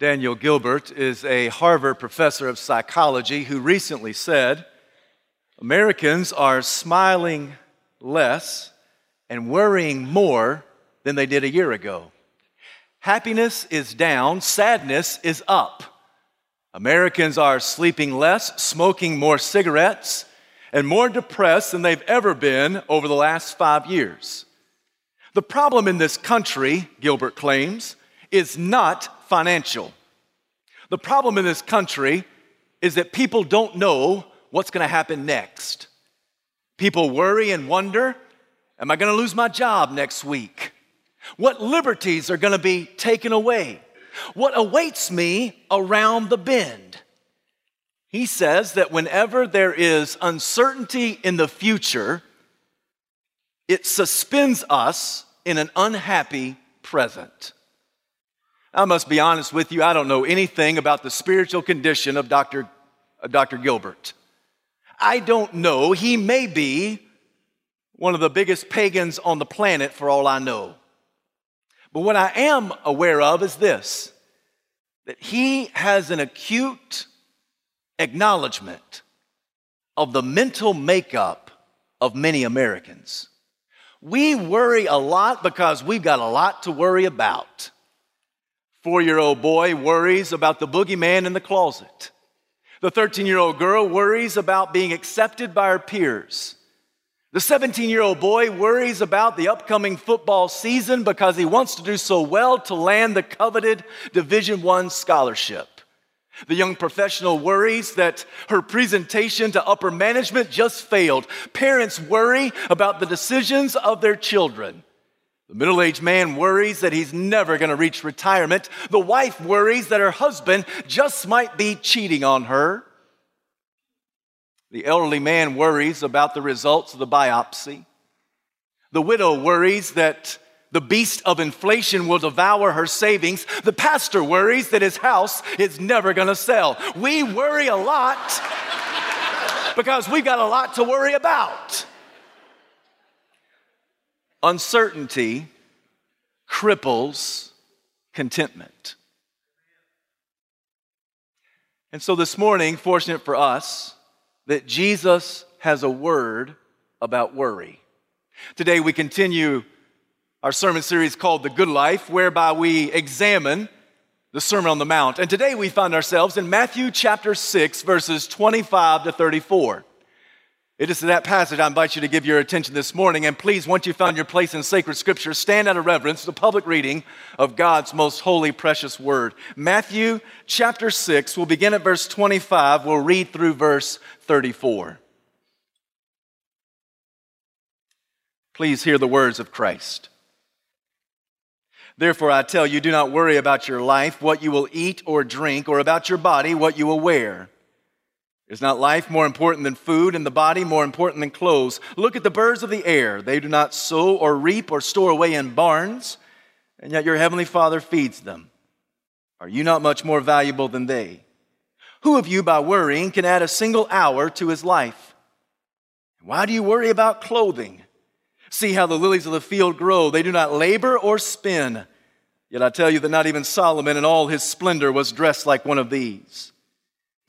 Daniel Gilbert is a Harvard professor of psychology who recently said Americans are smiling less and worrying more than they did a year ago. Happiness is down, sadness is up. Americans are sleeping less, smoking more cigarettes, and more depressed than they've ever been over the last five years. The problem in this country, Gilbert claims, is not financial. The problem in this country is that people don't know what's going to happen next. People worry and wonder Am I going to lose my job next week? What liberties are going to be taken away? What awaits me around the bend? He says that whenever there is uncertainty in the future, it suspends us in an unhappy present. I must be honest with you, I don't know anything about the spiritual condition of Dr. Dr. Gilbert. I don't know. He may be one of the biggest pagans on the planet for all I know. But what I am aware of is this that he has an acute acknowledgement of the mental makeup of many Americans. We worry a lot because we've got a lot to worry about. Four year old boy worries about the boogeyman in the closet. The 13 year old girl worries about being accepted by her peers. The 17 year old boy worries about the upcoming football season because he wants to do so well to land the coveted Division One scholarship. The young professional worries that her presentation to upper management just failed. Parents worry about the decisions of their children. The middle aged man worries that he's never going to reach retirement. The wife worries that her husband just might be cheating on her. The elderly man worries about the results of the biopsy. The widow worries that the beast of inflation will devour her savings. The pastor worries that his house is never going to sell. We worry a lot because we've got a lot to worry about. Uncertainty cripples contentment. And so this morning, fortunate for us, that Jesus has a word about worry. Today we continue our sermon series called The Good Life, whereby we examine the Sermon on the Mount. And today we find ourselves in Matthew chapter 6, verses 25 to 34. It is to that passage I invite you to give your attention this morning. And please, once you've found your place in sacred scripture, stand out of reverence to the public reading of God's most holy, precious word. Matthew chapter 6, we'll begin at verse 25. We'll read through verse 34. Please hear the words of Christ. Therefore, I tell you, do not worry about your life, what you will eat or drink, or about your body, what you will wear. Is not life more important than food, and the body more important than clothes? Look at the birds of the air. They do not sow or reap or store away in barns, and yet your heavenly Father feeds them. Are you not much more valuable than they? Who of you, by worrying, can add a single hour to his life? Why do you worry about clothing? See how the lilies of the field grow. They do not labor or spin. Yet I tell you that not even Solomon in all his splendor was dressed like one of these.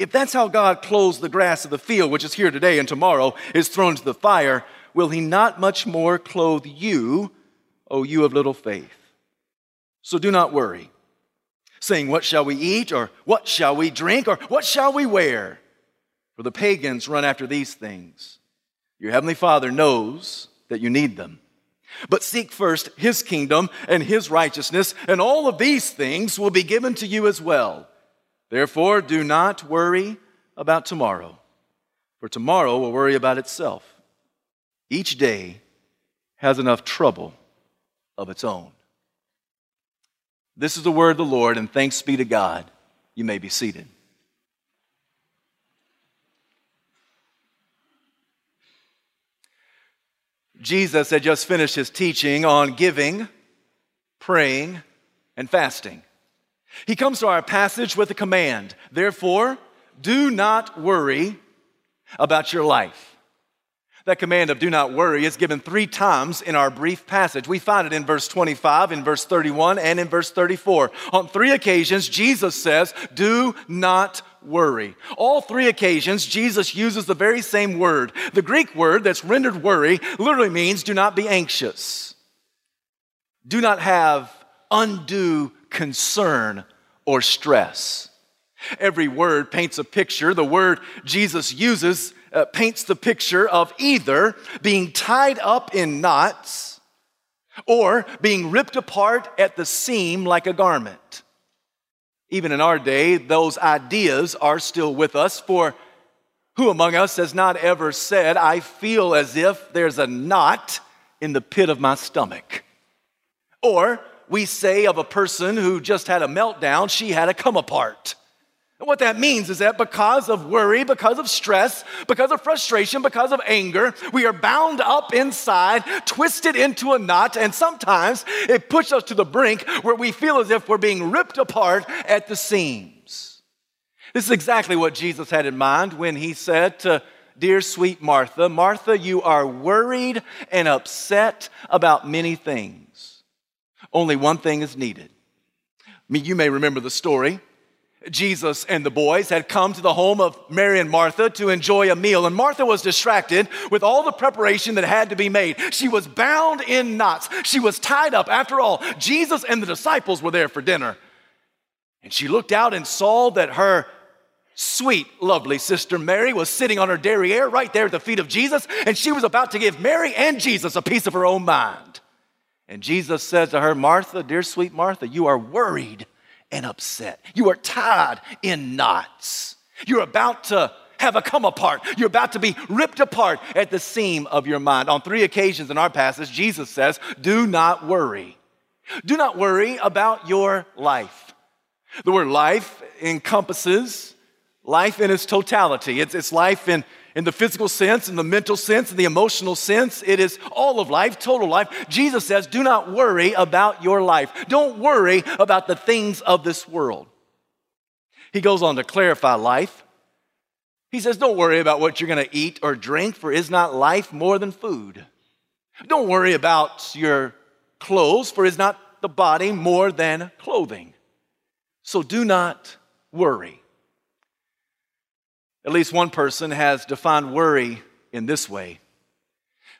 If that's how God clothes the grass of the field, which is here today and tomorrow is thrown to the fire, will he not much more clothe you, O you of little faith? So do not worry, saying, What shall we eat, or what shall we drink, or what shall we wear? For the pagans run after these things. Your heavenly Father knows that you need them. But seek first his kingdom and his righteousness, and all of these things will be given to you as well. Therefore, do not worry about tomorrow, for tomorrow will worry about itself. Each day has enough trouble of its own. This is the word of the Lord, and thanks be to God. You may be seated. Jesus had just finished his teaching on giving, praying, and fasting. He comes to our passage with a command. Therefore, do not worry about your life. That command of do not worry is given three times in our brief passage. We find it in verse 25, in verse 31, and in verse 34. On three occasions, Jesus says, Do not worry. All three occasions, Jesus uses the very same word. The Greek word that's rendered worry literally means do not be anxious, do not have undue concern or stress. Every word paints a picture. The word Jesus uses uh, paints the picture of either being tied up in knots or being ripped apart at the seam like a garment. Even in our day, those ideas are still with us, for who among us has not ever said, I feel as if there's a knot in the pit of my stomach? Or we say of a person who just had a meltdown, she had a come apart. And what that means is that because of worry, because of stress, because of frustration, because of anger, we are bound up inside, twisted into a knot, and sometimes it pushes us to the brink where we feel as if we're being ripped apart at the seams. This is exactly what Jesus had in mind when he said to Dear sweet Martha, Martha, you are worried and upset about many things. Only one thing is needed. I mean, you may remember the story. Jesus and the boys had come to the home of Mary and Martha to enjoy a meal, and Martha was distracted with all the preparation that had to be made. She was bound in knots, she was tied up. After all, Jesus and the disciples were there for dinner. And she looked out and saw that her sweet, lovely sister Mary was sitting on her derriere right there at the feet of Jesus, and she was about to give Mary and Jesus a piece of her own mind. And Jesus says to her, Martha, dear sweet Martha, you are worried and upset. You are tied in knots. You're about to have a come apart. You're about to be ripped apart at the seam of your mind. On three occasions in our passage, Jesus says, Do not worry. Do not worry about your life. The word life encompasses life in its totality. It's, it's life in in the physical sense, in the mental sense, in the emotional sense. It is all of life, total life. Jesus says, Do not worry about your life. Don't worry about the things of this world. He goes on to clarify life. He says, Don't worry about what you're going to eat or drink, for is not life more than food? Don't worry about your clothes, for is not the body more than clothing? So do not worry. At least one person has defined worry in this way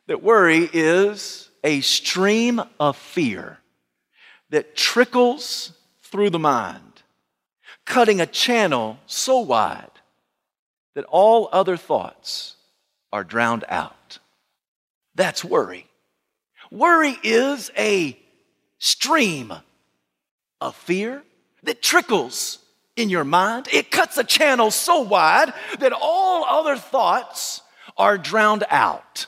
that worry is a stream of fear that trickles through the mind, cutting a channel so wide that all other thoughts are drowned out. That's worry. Worry is a stream of fear that trickles in your mind. It cuts a channel so wide that all other thoughts are drowned out.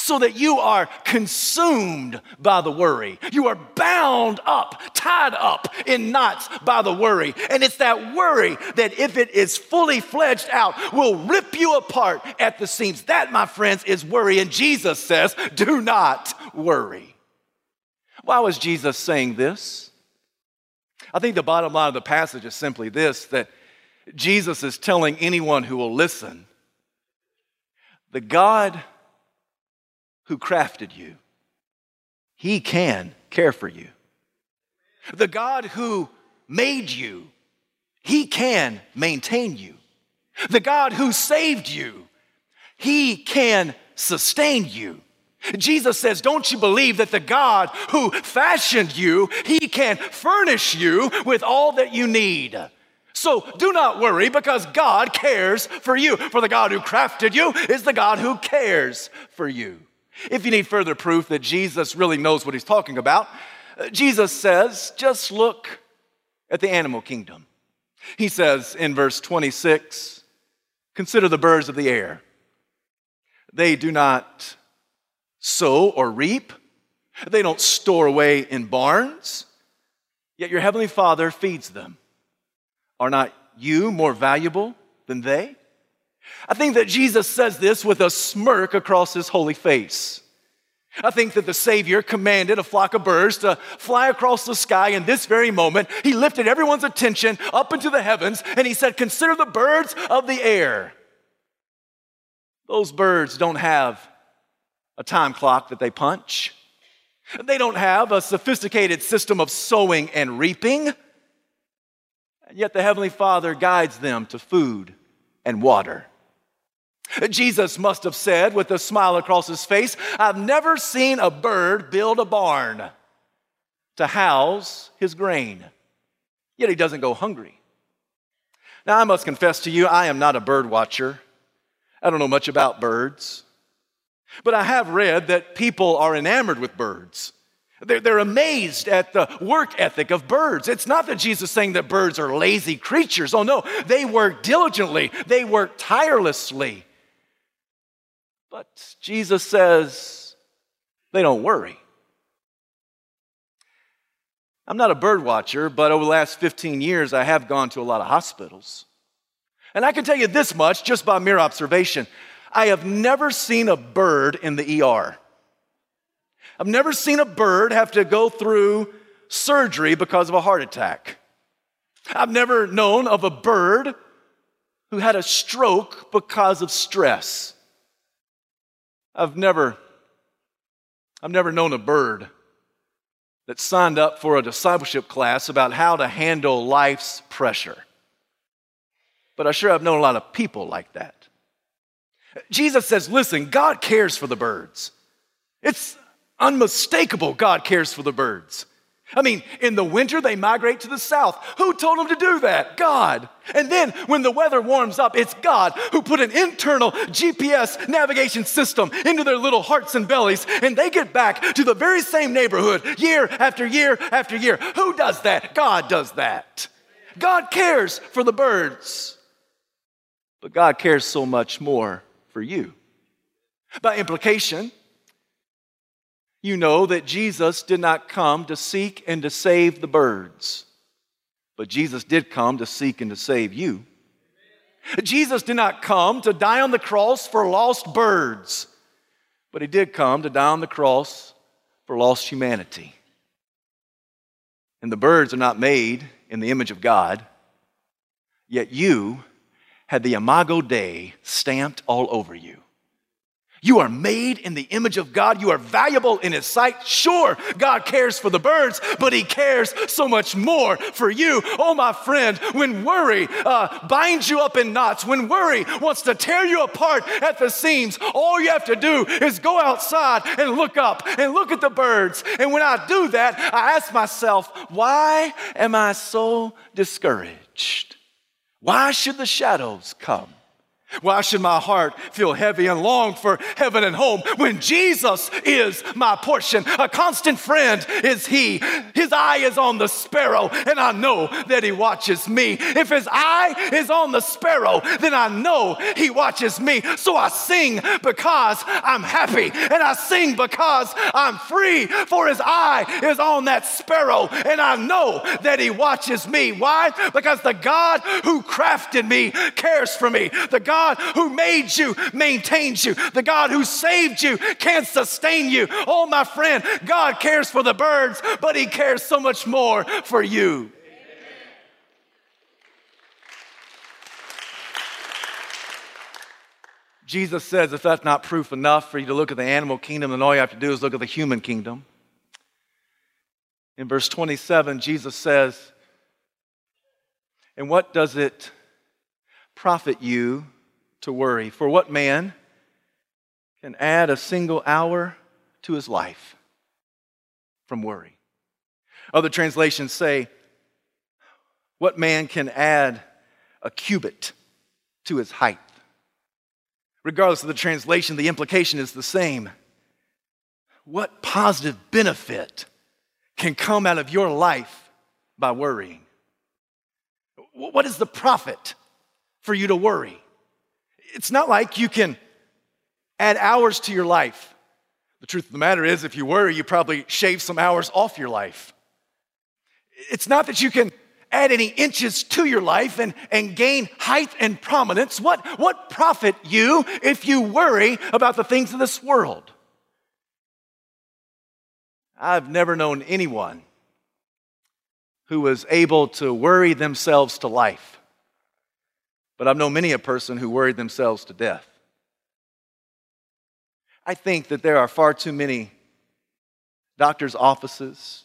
So that you are consumed by the worry. You are bound up, tied up in knots by the worry. And it's that worry that, if it is fully fledged out, will rip you apart at the seams. That, my friends, is worry. And Jesus says, do not worry. Why was Jesus saying this? I think the bottom line of the passage is simply this that Jesus is telling anyone who will listen the God who crafted you, He can care for you. The God who made you, He can maintain you. The God who saved you, He can sustain you. Jesus says, Don't you believe that the God who fashioned you, he can furnish you with all that you need? So do not worry because God cares for you. For the God who crafted you is the God who cares for you. If you need further proof that Jesus really knows what he's talking about, uh, Jesus says, just look at the animal kingdom. He says in verse 26, consider the birds of the air. They do not sow or reap. They don't store away in barns, yet your heavenly Father feeds them. Are not you more valuable than they? I think that Jesus says this with a smirk across his holy face. I think that the Savior commanded a flock of birds to fly across the sky in this very moment. He lifted everyone's attention up into the heavens and he said, Consider the birds of the air. Those birds don't have a time clock that they punch. They don't have a sophisticated system of sowing and reaping. And yet the Heavenly Father guides them to food and water. Jesus must have said with a smile across his face, I've never seen a bird build a barn to house his grain. Yet he doesn't go hungry. Now, I must confess to you, I am not a bird watcher. I don't know much about birds. But I have read that people are enamored with birds. They're, they're, amazed at the work ethic of birds. It's not that Jesus is saying that birds are lazy creatures. Oh, no, they work diligently, they work tirelessly. But Jesus says they don't worry. I'm not a bird watcher, but over the last 15 years, I have gone to a lot of hospitals. And I can tell you this much just by mere observation I have never seen a bird in the ER. I've never seen a bird have to go through surgery because of a heart attack. I've never known of a bird who had a stroke because of stress. I've never I've never known a bird that signed up for a discipleship class about how to handle life's pressure. But I sure have known a lot of people like that. Jesus says, listen, God cares for the birds. It's unmistakable God cares for the birds. I mean, in the winter, they migrate to the south. Who told them to do that? God. And then when the weather warms up, it's God who put an internal GPS navigation system into their little hearts and bellies, and they get back to the very same neighborhood year after year after year. Who does that? God does that. God cares for the birds. But God cares so much more for you. By implication, you know that Jesus did not come to seek and to save the birds, but Jesus did come to seek and to save you. Jesus did not come to die on the cross for lost birds, but he did come to die on the cross for lost humanity. And the birds are not made in the image of God, yet you had the Imago Dei stamped all over you. You are made in the image of God. You are valuable in His sight. Sure, God cares for the birds, but He cares so much more for you. Oh, my friend, when worry uh, binds you up in knots, when worry wants to tear you apart at the seams, all you have to do is go outside and look up and look at the birds. And when I do that, I ask myself, why am I so discouraged? Why should the shadows come? Why should my heart feel heavy and long for heaven and home when Jesus is my portion? A constant friend is He. His eye is on the sparrow, and I know that He watches me. If His eye is on the sparrow, then I know He watches me. So I sing because I'm happy, and I sing because I'm free, for His eye is on that sparrow, and I know that He watches me. Why? Because the God who crafted me cares for me. The God God who made you maintains you. The God who saved you can sustain you. Oh, my friend, God cares for the birds, but He cares so much more for you. Jesus says if that's not proof enough for you to look at the animal kingdom, then all you have to do is look at the human kingdom. In verse 27, Jesus says, And what does it profit you to worry. For what man can add a single hour to his life from worry? Other translations say, What man can add a cubit to his height? Regardless of the translation, the implication is the same. What positive benefit can come out of your life by worrying? What is the profit for you to worry? It's not like you can add hours to your life. The truth of the matter is, if you worry, you probably shave some hours off your life. It's not that you can add any inches to your life and, and gain height and prominence. What, what profit you if you worry about the things of this world? I've never known anyone who was able to worry themselves to life. But I've known many a person who worried themselves to death. I think that there are far too many doctors' offices,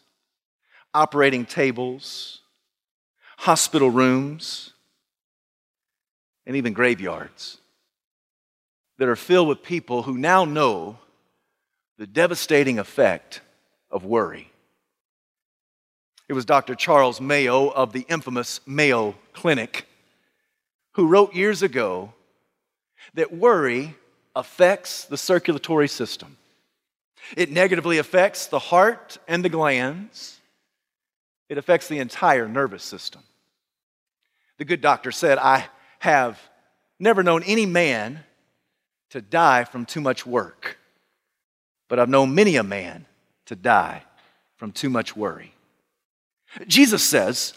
operating tables, hospital rooms, and even graveyards that are filled with people who now know the devastating effect of worry. It was Dr. Charles Mayo of the infamous Mayo Clinic who wrote years ago that worry affects the circulatory system. It negatively affects the heart and the glands. It affects the entire nervous system. The good doctor said, I have never known any man to die from too much work, but I've known many a man to die from too much worry. Jesus says,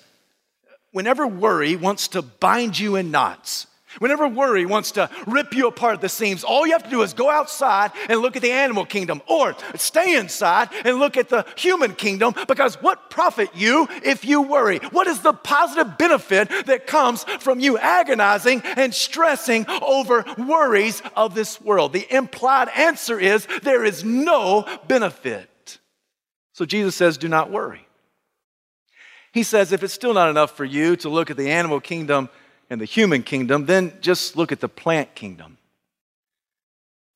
whenever worry wants to bind you in knots, Whenever worry wants to rip you apart at the seams, all you have to do is go outside and look at the animal kingdom or stay inside and look at the human kingdom because what profit you if you worry? What is the positive benefit that comes from you agonizing and stressing over worries of this world? The implied answer is there is no benefit. So Jesus says, do not worry. He says, if it's still not enough for you to look at the animal kingdom, and the human kingdom, then just look at the plant kingdom.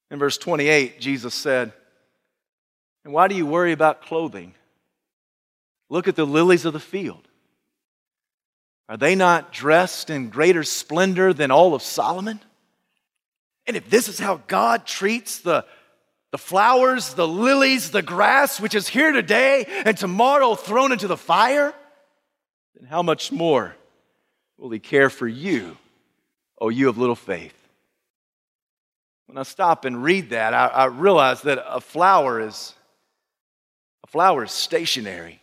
In verse 28, Jesus said, And why do you worry about clothing? Look at the lilies of the field. Are they not dressed in greater splendor than all of Solomon? And if this is how God treats the, the flowers, the lilies, the grass, which is here today and tomorrow thrown into the fire, then how much more will he care for you, oh, you of little faith? When I stop and read that, I, I realize that a flower is a flower is stationary.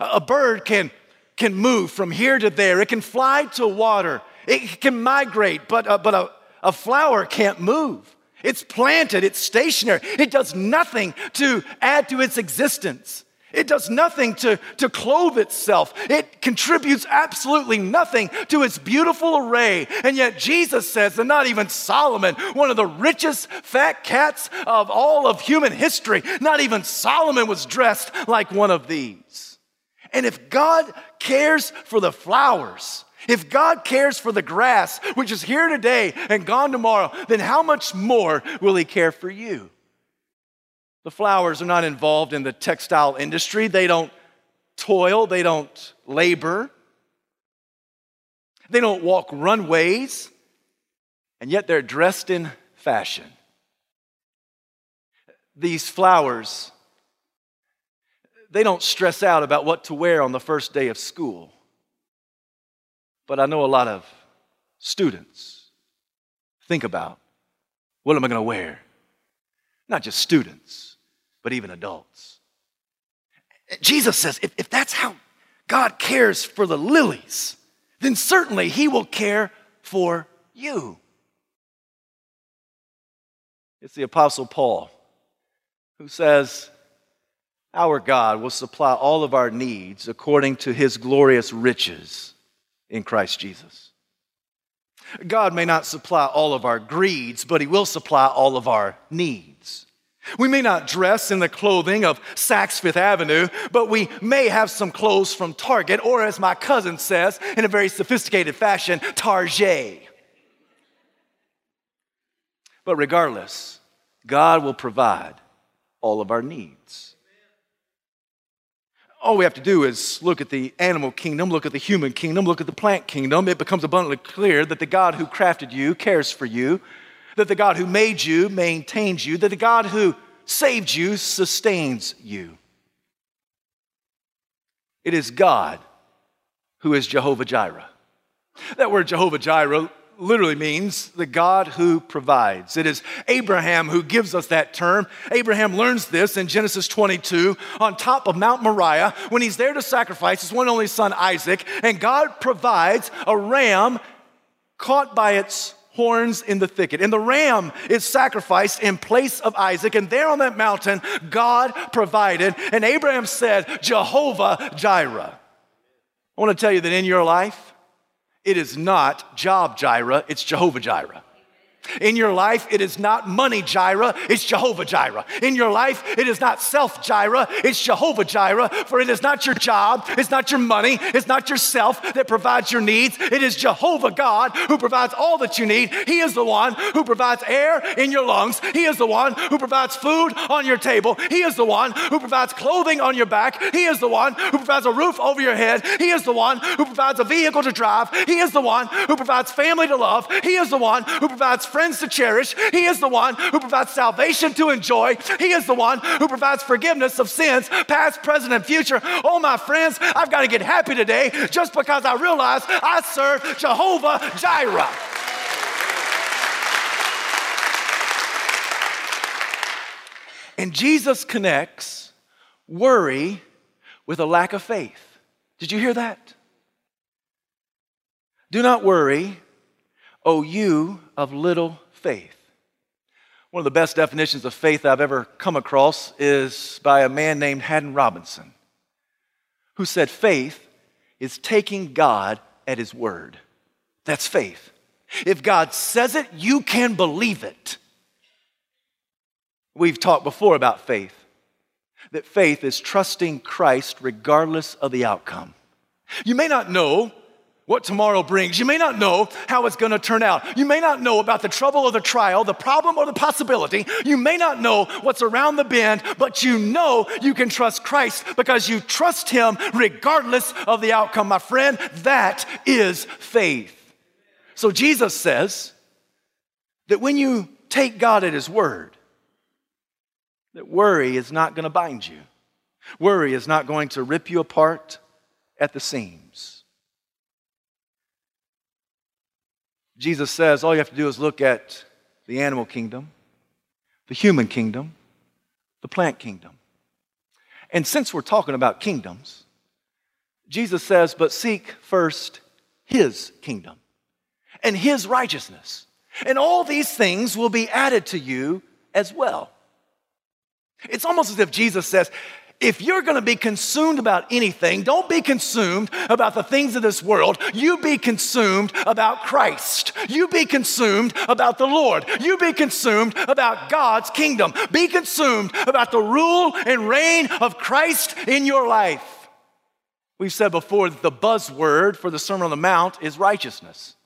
A, a bird can, can move from here to there. It can fly to water. It can migrate, but, uh, but a, a flower can't move. It's planted, it's stationary. It does nothing to add to its existence. It does nothing to, to clothe itself. It contributes absolutely nothing to its beautiful array. And yet, Jesus says that not even Solomon, one of the richest fat cats of all of human history, not even Solomon was dressed like one of these. And if God cares for the flowers, if God cares for the grass, which is here today and gone tomorrow, then how much more will He care for you? The flowers are not involved in the textile industry. They don't toil, they don't labor, they don't walk runways, and yet they're dressed in fashion. These flowers, they don't stress out about what to wear on the first day of school. But I know a lot of students think about what am I going to wear? Not just students but even adults. Jesus says if, if that's how God cares for the lilies, then certainly He will care for you. It's the Apostle Paul who says, Our God will supply all of our needs according to His glorious riches in Christ Jesus. God may not supply all of our greeds, but He will supply all of our needs. We may not dress in the clothing of Saks Fifth Avenue, but we may have some clothes from Target, or as my cousin says in a very sophisticated fashion, Target. But regardless, God will provide all of our needs. All we have to do is look at the animal kingdom, look at the human kingdom, look at the plant kingdom. It becomes abundantly clear that the God who crafted you cares for you that the God who made you maintains you, that the God who saved you sustains you. It is God who is Jehovah Jireh. That word Jehovah Jireh literally means the God who provides. It is Abraham who gives us that term. Abraham learns this in Genesis 22 on top of Mount Moriah when he's there to sacrifice his one only son Isaac, and God provides a ram caught by its horns in the thicket. And the ram is sacrificed in place of Isaac. And there on that mountain, God provided. And Abraham said, Jehovah Jireh. I want to tell you that in your life, it is not Job Jireh, it's Jehovah Jireh. In your life, it is not money Jireh, it's Jehovah Jireh. In your life, it is not self Jireh, it's Jehovah Jireh. For it is not your job, it's not your money, it's not yourself that provides your needs. It is Jehovah God who provides all that you need. He is the one who provides air in your lungs. He is the one who provides food on your table. He is the one who provides clothing on your back. He is the one who provides a roof over your head. He is the one who provides a vehicle to drive. He is the one who provides family to love. He is the one who provides friends to cherish. He is the one who provides salvation to enjoy. He is the one who provides forgiveness of sins, past, present, and future. Oh, my friends, I've got to get happy today just because I realize I serve Jehovah Jireh. And Jesus connects worry with a lack of faith. Did you hear that? Do not worry, O you of little faith. One of the best definitions of faith I've ever come across is by a man named Haddon Robinson, who said, Faith is taking God at his word. That's faith. If God says it, you can believe it. We've talked before about faith, that faith is trusting Christ regardless of the outcome. You may not know what tomorrow brings. You may not know how it's going to turn out. You may not know about the trouble or the trial, the problem or the possibility. You may not know what's around the bend, but you know you can trust Christ because you trust Him regardless of the outcome. My friend, that is faith. So Jesus says that when you take God at His word, that worry is not going to bind you. Worry is not going to rip you apart at the seams. Jesus says all you have to do is look at the animal kingdom, the human kingdom, the plant kingdom. And since we're talking about kingdoms, Jesus says, but seek first his kingdom and his righteousness. And all these things will be added to you as well. It's almost as if Jesus says, if you're going to be consumed about anything, don't be consumed about the things of this world. You be consumed about Christ. You be consumed about the Lord. You be consumed about God's kingdom. Be consumed about the rule and reign of Christ in your life. We've said before that the buzzword for the Sermon on the Mount is righteousness.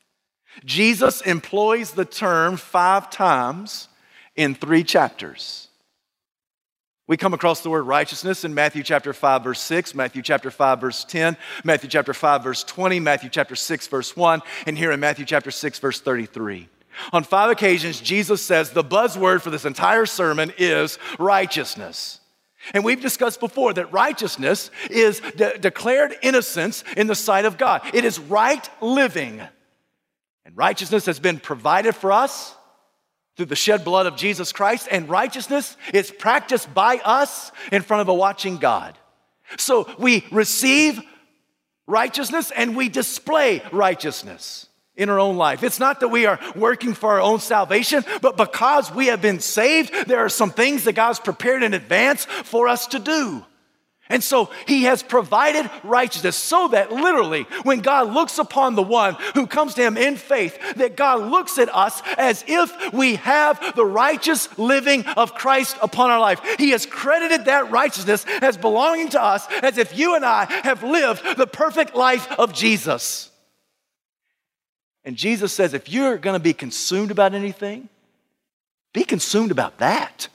Jesus employs the term five times in three chapters. We come across the word righteousness in Matthew chapter 5, verse 6, Matthew chapter 5, verse 10, Matthew chapter 5, verse 20, Matthew chapter 6, verse 1, and here in Matthew chapter 6, verse 33. On five occasions, Jesus says the buzzword for this entire sermon is righteousness. And we've discussed before that righteousness is de- declared innocence in the sight of God. It is right living. And righteousness has been provided for us through the shed blood of Jesus Christ, and righteousness is practiced by us in front of a watching God. So we receive righteousness and we display righteousness in our own life. It's not that we are working for our own salvation, but because we have been saved, there are some things that God's prepared in advance for us to do. And so he has provided righteousness so that literally when God looks upon the one who comes to him in faith, that God looks at us as if we have the righteous living of Christ upon our life. He has credited that righteousness as belonging to us as if you and I have lived the perfect life of Jesus. And Jesus says, if you're going to be consumed about anything, be consumed about that.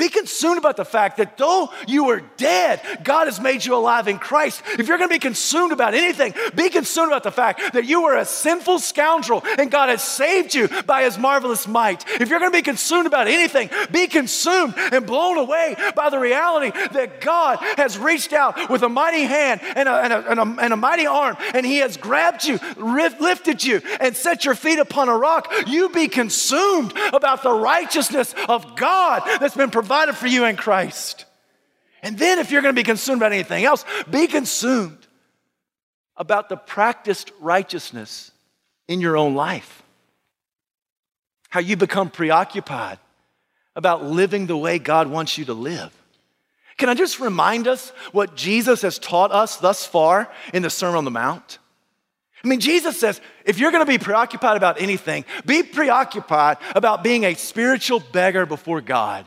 Be consumed about the fact that though you were dead, God has made you alive in Christ. If you're going to be consumed about anything, be consumed about the fact that you were a sinful scoundrel and God has saved you by his marvelous might. If you're going to be consumed about anything, be consumed and blown away by the reality that God has reached out with a mighty hand and a, and a, and a, and a mighty arm and he has grabbed you, lifted you, and set your feet upon a rock. You be consumed about the righteousness of God that's been provided provided for you in Christ. And then, if you're going to be consumed about anything else, be consumed about the practiced righteousness in your own life. How you become preoccupied about living the way God wants you to live. Can I just remind us what Jesus has taught us thus far in the Sermon on the Mount? I mean, Jesus says if you're going to be preoccupied about anything, be preoccupied about being a spiritual beggar before God.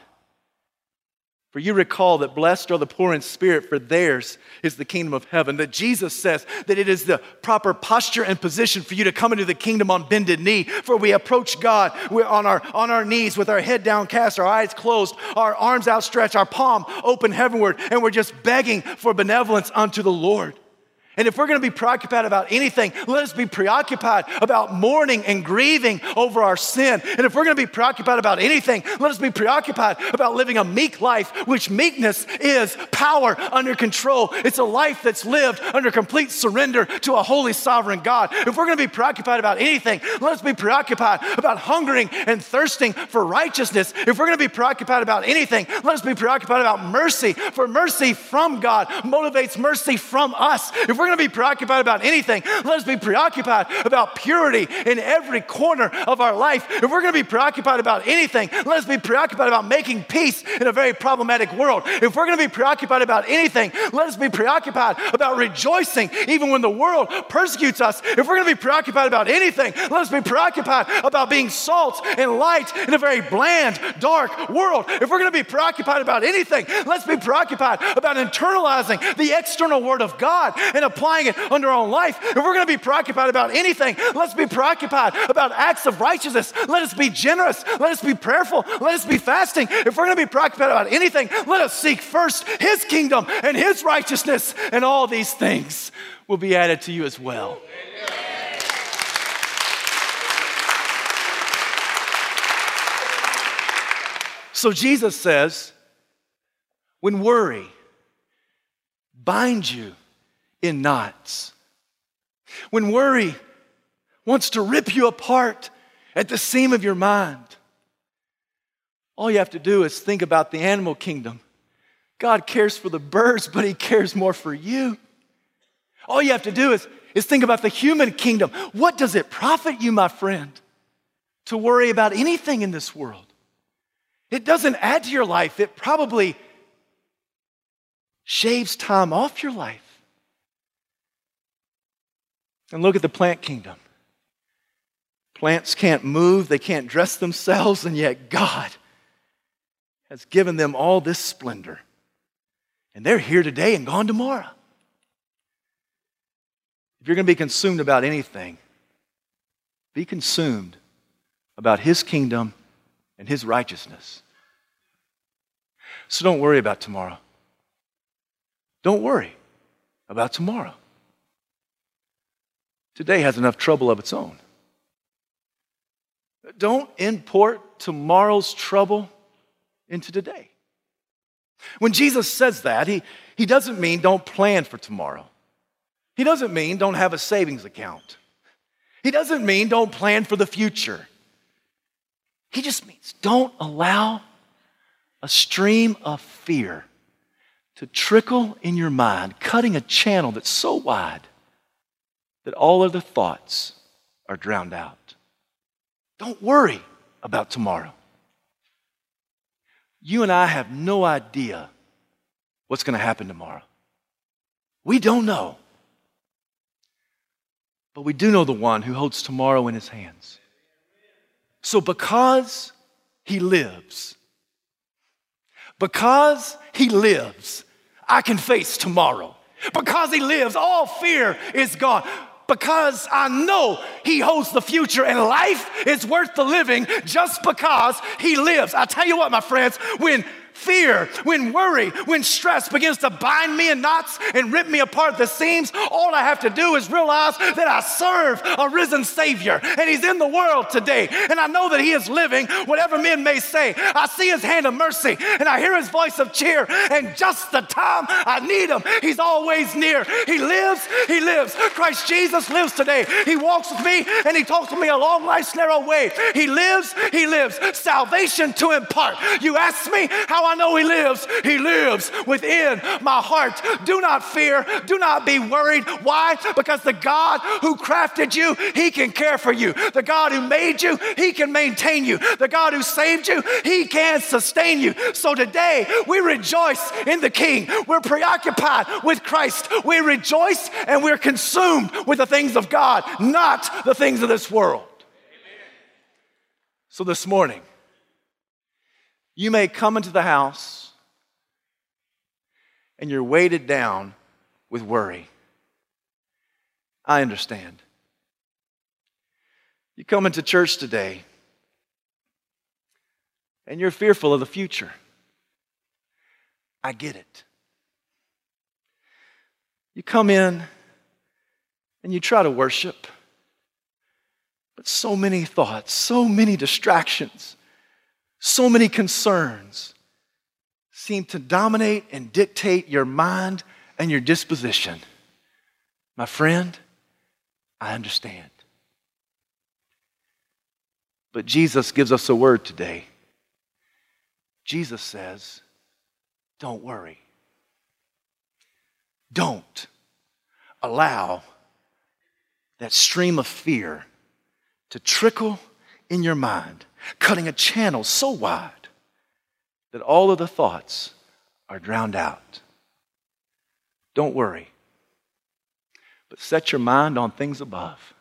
For you recall that blessed are the poor in spirit, for theirs is the kingdom of heaven. That Jesus says that it is the proper posture and position for you to come into the kingdom on bended knee. For we approach God we're on our, on our knees with our head downcast, our eyes closed, our arms outstretched, our palm open heavenward, and we're just begging for benevolence unto the Lord. And if we're going to be preoccupied about anything, let us be preoccupied about mourning and grieving over our sin. And if we're going to be preoccupied about anything, let us be preoccupied about living a meek life, which meekness is power under control. It's a life that's lived under complete surrender to a holy sovereign God. If we're going to be preoccupied about anything, let us be preoccupied about hungering and thirsting for righteousness. If we're going to be preoccupied about anything, let us be preoccupied about mercy, for mercy from God motivates mercy from us. If we're going to be preoccupied about anything, let us be preoccupied about purity in every corner of our life. If we're going to be preoccupied about anything, let us be preoccupied about making peace in a very problematic world. If we're going to be preoccupied about anything, let us be preoccupied about rejoicing even when the world persecutes us. If we're going to be preoccupied about anything, let us be preoccupied about being salt and light in a very bland, dark world. If we're going to be preoccupied about anything, let's be preoccupied about internalizing the external word of God and applying it under our own life. If we're going to be preoccupied about anything, let's be preoccupied about acts of righteousness. Let us be generous. Let us be prayerful. Let us be fasting. If we're going to be preoccupied about anything, let us seek first His kingdom and His righteousness, and all these things will be added to you as well. So Jesus says, when worry binds you in knots. When worry wants to rip you apart at the seam of your mind, all you have to do is think about the animal kingdom. God cares for the birds, but He cares more for you. All you have to do is, is think about the human kingdom. What does it profit you, my friend, to worry about anything in this world? It doesn't add to your life, it probably shaves time off your life. And look at the plant kingdom. Plants can't move, they can't dress themselves, and yet God has given them all this splendor. And they're here today and gone tomorrow. If you're going to be consumed about anything, be consumed about His kingdom and His righteousness. So don't worry about tomorrow. Don't worry about tomorrow. Today has enough trouble of its own. Don't import tomorrow's trouble into today. When Jesus says that, he, he doesn't mean don't plan for tomorrow. He doesn't mean don't have a savings account. He doesn't mean don't plan for the future. He just means don't allow a stream of fear to trickle in your mind, cutting a channel that's so wide that all other thoughts are drowned out. Don't worry about tomorrow. You and I have no idea what's going to happen tomorrow. We don't know. But we do know the one who holds tomorrow in his hands. So, because he lives, because he lives, I can face tomorrow. Because he lives, all fear is gone because I know He holds the future and life is worth the living just because He lives. I tell you what, my friends, when fear, when worry, when stress begins to bind me in knots and rip me apart the seams, all I have to do is realize that I serve a risen Savior and He's in the world today. And I know that He is living, whatever men may say. I see His hand of mercy and I hear His voice of cheer. And just the time I need Him, He's always near. He lives, He lives. Christ Jesus lives today. He walks with me and He talks with me along life's narrow way. He lives, He lives. Salvation to impart. You ask me how How I know He lives? He lives within my heart. Do not fear. Do not be worried. Why? Because the God who crafted you, He can care for you. The God who made you, He can maintain you. The God who saved you, He can sustain you. So today, we rejoice in the King. We're preoccupied with Christ. We rejoice and we're consumed with the things of God, not the things of this world. So this morning, you may come into the house and you're weighted down with worry. I understand. You come into church today and you're fearful of the future. I get it. You come in and you try to worship, but so many thoughts, so many distractions, so many concerns seem to dominate and dictate your mind and your disposition. My friend, I understand. But Jesus gives us a word today. Jesus says, Don't worry. Don't allow that stream of fear to trickle in your mind, cutting a channel so wide that all of the thoughts are drowned out. Don't worry, but set your mind on things above.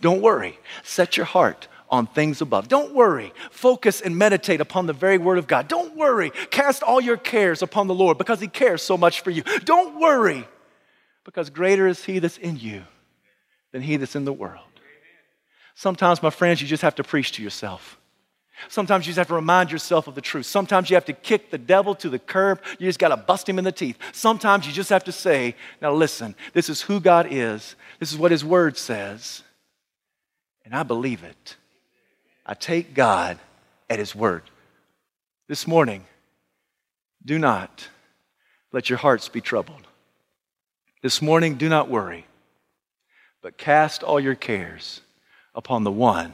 Don't worry, set your heart on things above. Don't worry. Focus and meditate upon the very word of God. Don't worry. Cast all your cares upon the Lord because he cares so much for you. Don't worry because greater is he that's in you than he that's in the world. Sometimes, my friends, you just have to preach to yourself. Sometimes you just have to remind yourself of the truth. Sometimes you have to kick the devil to the curb. You just got to bust him in the teeth. Sometimes you just have to say, now listen, this is who God is. This is what his word says. And I believe it. I take God at His word. This morning, do not let your hearts be troubled. This morning, do not worry, but cast all your cares upon the one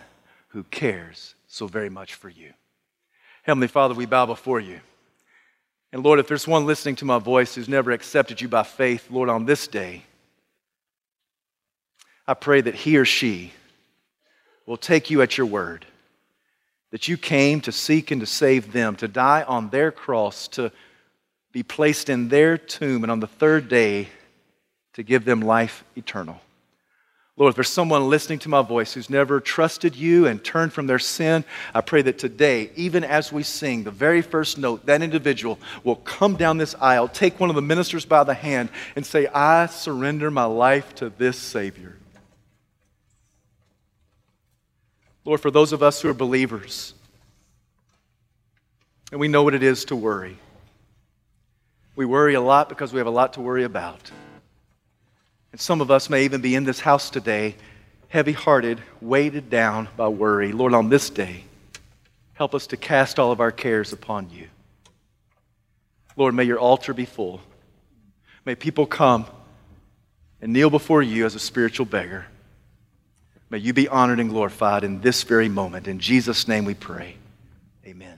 who cares so very much for you. Heavenly Father, we bow before you. And Lord, if there's one listening to my voice who's never accepted you by faith, Lord, on this day, I pray that he or she will take you at your word that you came to seek and to save them, to die on their cross, to be placed in their tomb, and on the third day to give them life eternal. Lord, if there's someone listening to my voice who's never trusted you and turned from their sin, I pray that today, even as we sing the very first note, that individual will come down this aisle, take one of the ministers by the hand, and say, I surrender my life to this Savior. Lord, for those of us who are believers, and we know what it is to worry. We worry a lot because we have a lot to worry about. And some of us may even be in this house today, heavy hearted, weighted down by worry. Lord, on this day, help us to cast all of our cares upon you. Lord, may your altar be full. May people come and kneel before you as a spiritual beggar. May you be honored and glorified in this very moment. In Jesus' name we pray. Amen.